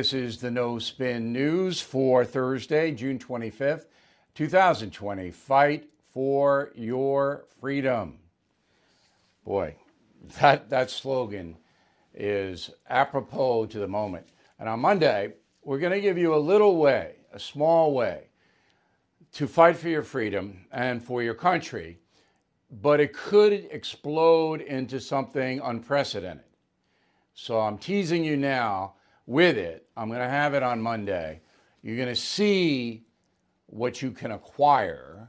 This is the No Spin News for Thursday, June 25th, 2020. Fight for your freedom. Boy, that, that slogan is apropos to the moment. And on Monday, we're going to give you a little way, a small way, to fight for your freedom and for your country, but it could explode into something unprecedented. So I'm teasing you now with it. I'm going to have it on Monday. You're going to see what you can acquire.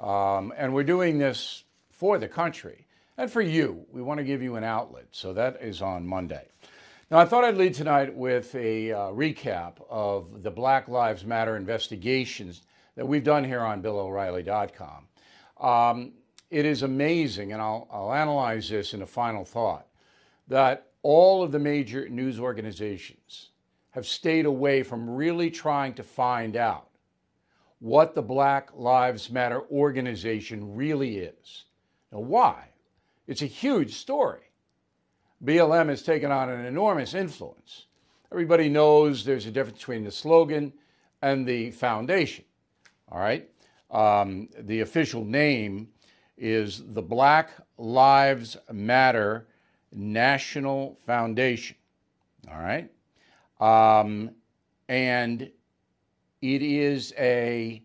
Um, and we're doing this for the country and for you. We want to give you an outlet. So that is on Monday. Now, I thought I'd lead tonight with a uh, recap of the Black Lives Matter investigations that we've done here on BillO'Reilly.com. Um, it is amazing, and I'll, I'll analyze this in a final thought, that all of the major news organizations have stayed away from really trying to find out what the Black Lives Matter organization really is. Now, why? It's a huge story. BLM has taken on an enormous influence. Everybody knows there's a difference between the slogan and the foundation. All right? Um, the official name is the Black Lives Matter National Foundation. All right? Um, and it is a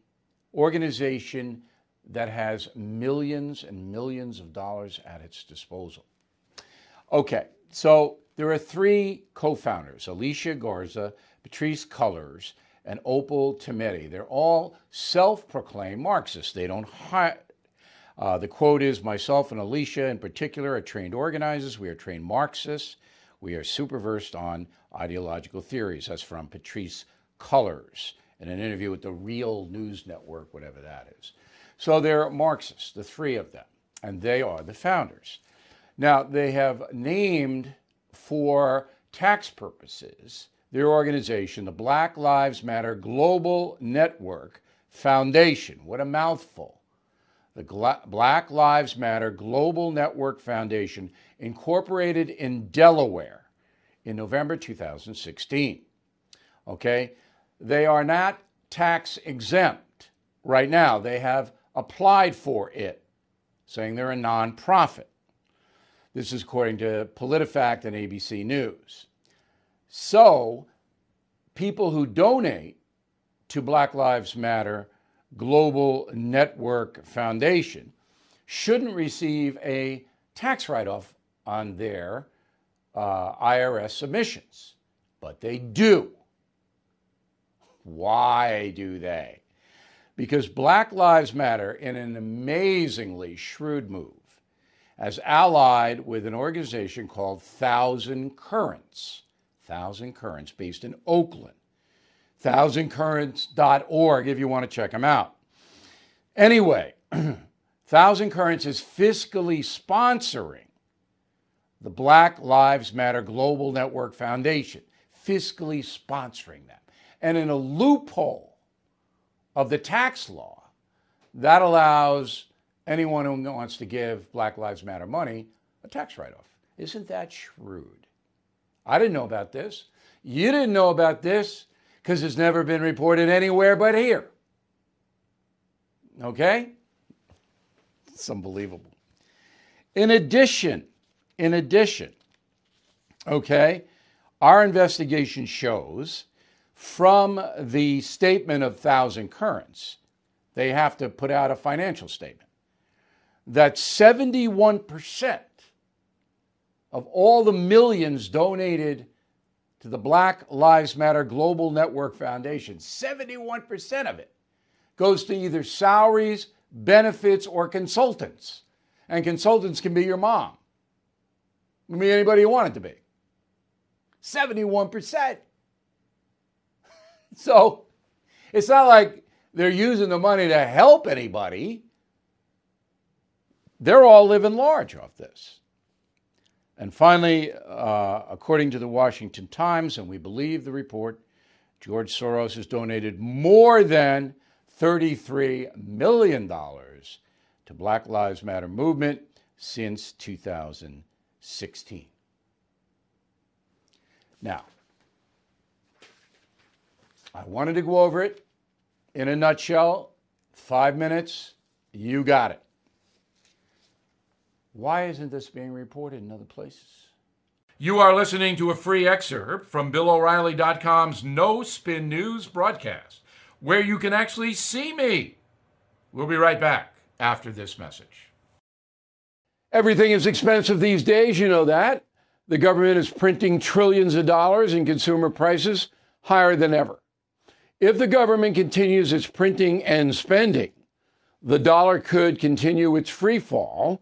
organization that has millions and millions of dollars at its disposal. Okay, so there are three co-founders, Alicia Garza, Patrisse Cullors, and Opal Tometi. They're all self-proclaimed Marxists. They don't hide, uh, the quote is Myself and Alicia, in particular, are trained organizers. We are trained Marxists. We are super versed on ideological theories. That's from Patrisse Cullors in an interview with the Real News Network, whatever that is. So they're Marxists, the three of them, and they are the founders. Now, they have named for tax purposes their organization, the Black Lives Matter Global Network Foundation. What a mouthful the Black Lives Matter Global Network Foundation, incorporated in Delaware in November 2016. Okay? They are not tax exempt right now. They have applied for it, saying they're a nonprofit. This is according to PolitiFact and ABC News. So, people who donate to Black Lives Matter Global Network Foundation shouldn't receive a tax write off on their uh, IRS submissions, but they do. Why do they? Because Black Lives Matter, in an amazingly shrewd move, has allied with an organization called Thousand Currents. Thousand Currents, based in Oakland thousandcurrents.org if you want to check them out. Anyway, Thousand Currents is fiscally sponsoring the Black Lives Matter Global Network Foundation, fiscally sponsoring them. And in a loophole of the tax law, that allows anyone who wants to give Black Lives Matter money a tax write off. Isn't that shrewd? I didn't know about this. You didn't know about this because it's never been reported anywhere but here. Okay? It's unbelievable. In addition, in addition, okay, our investigation shows from the statement of Thousand Currents, they have to put out a financial statement, that 71% of all the millions donated to the Black Lives Matter Global Network Foundation. 71% of it goes to either salaries, benefits, or consultants. And consultants can be your mom. Can be anybody you want it to be. 71%. so it's not like they're using the money to help anybody. They're all living large off this. And finally, uh, according to the Washington Times, and we believe the report, George Soros has donated more than $33 million to Black Lives Matter movement since 2016. Now, I wanted to go over it in a nutshell. Five minutes, you got it. Why isn't this being reported in other places? You are listening to a free excerpt from BillO'Reilly.com's No Spin News broadcast, where you can actually see me. We'll be right back after this message. Everything is expensive these days, you know that. The government is printing trillions of dollars and consumer prices higher than ever. If the government continues its printing and spending, the dollar could continue its free fall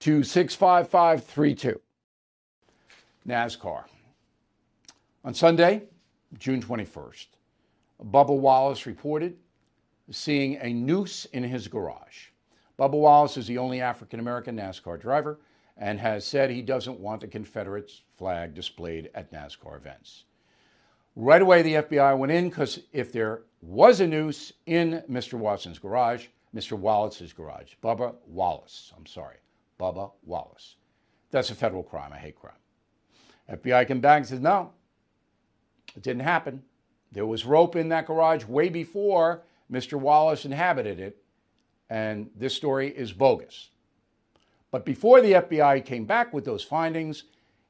to 65532. NASCAR. On Sunday, June 21st, Bubba Wallace reported seeing a noose in his garage. Bubba Wallace is the only African American NASCAR driver and has said he doesn't want the Confederate flag displayed at NASCAR events. Right away, the FBI went in because if there was a noose in Mr. Watson's garage, Mr. Wallace's garage, Bubba Wallace, I'm sorry, Bubba Wallace. That's a federal crime, a hate crime. FBI came back and said, no, it didn't happen. There was rope in that garage way before Mr. Wallace inhabited it, and this story is bogus. But before the FBI came back with those findings,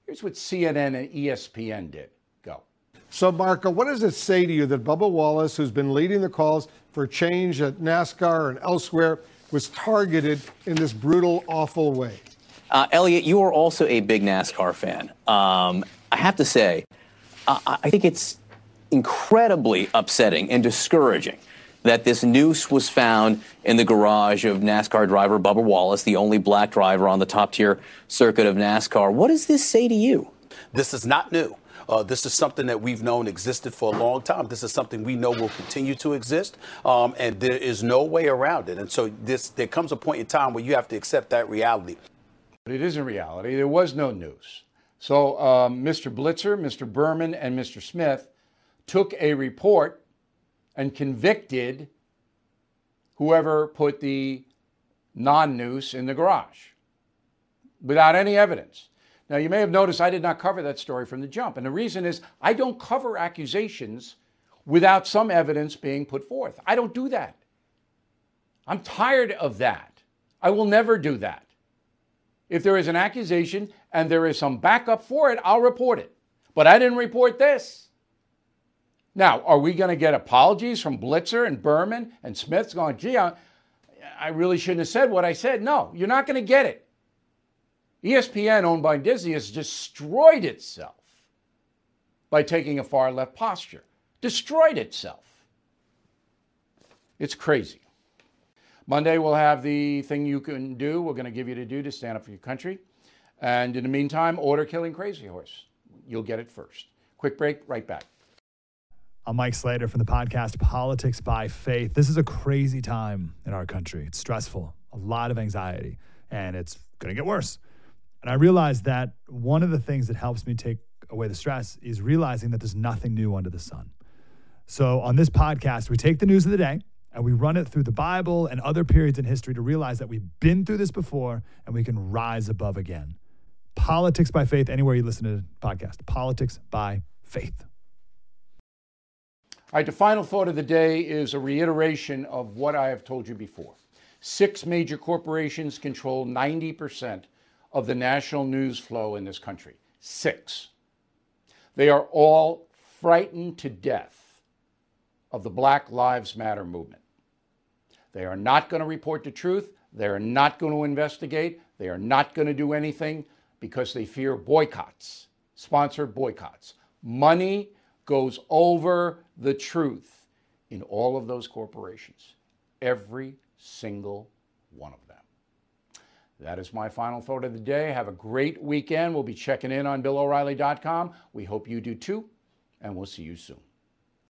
here's what CNN and ESPN did. Go. So, Marco, what does it say to you that Bubba Wallace, who's been leading the calls for change at NASCAR and elsewhere, was targeted in this brutal, awful way? Uh, Elliot, you are also a big NASCAR fan. Um, I have to say, I think it's incredibly upsetting and discouraging that this noose was found in the garage of NASCAR driver Bubba Wallace, the only black driver on the top tier circuit of NASCAR. What does this say to you? This is not new. Uh, this is something that we've known existed for a long time. This is something we know will continue to exist, um, and there is no way around it. And so this, there comes a point in time where you have to accept that reality. But it isn't reality. There was no news. So um, Mr. Blitzer, Mr. Berman, and Mr. Smith took a report and convicted whoever put the non noose in the garage without any evidence. Now, you may have noticed I did not cover that story from the jump. And the reason is I don't cover accusations without some evidence being put forth. I don't do that. I'm tired of that. I will never do that. If there is an accusation and there is some backup for it, I'll report it. But I didn't report this. Now, are we going to get apologies from Blitzer and Berman and Smith's going, gee, I, I really shouldn't have said what I said? No, you're not going to get it. ESPN, owned by Disney, has destroyed itself by taking a far left posture. Destroyed itself. It's crazy. Monday, we'll have the thing you can do. We're going to give you to do to stand up for your country. And in the meantime, order Killing Crazy Horse. You'll get it first. Quick break, right back. I'm Mike Slater from the podcast Politics by Faith. This is a crazy time in our country. It's stressful, a lot of anxiety, and it's going to get worse. And I realized that one of the things that helps me take away the stress is realizing that there's nothing new under the sun. So on this podcast, we take the news of the day and we run it through the Bible and other periods in history to realize that we've been through this before and we can rise above again. Politics by Faith, anywhere you listen to the podcast. Politics by Faith. All right, the final thought of the day is a reiteration of what I have told you before. Six major corporations control 90% of the national news flow in this country. Six. They are all frightened to death of the Black Lives Matter movement. They are not going to report the truth. They are not going to investigate. They are not going to do anything because they fear boycotts, sponsored boycotts. Money goes over the truth in all of those corporations, every single one of them. That is my final thought of the day. Have a great weekend. We'll be checking in on BillO'Reilly.com. We hope you do too, and we'll see you soon.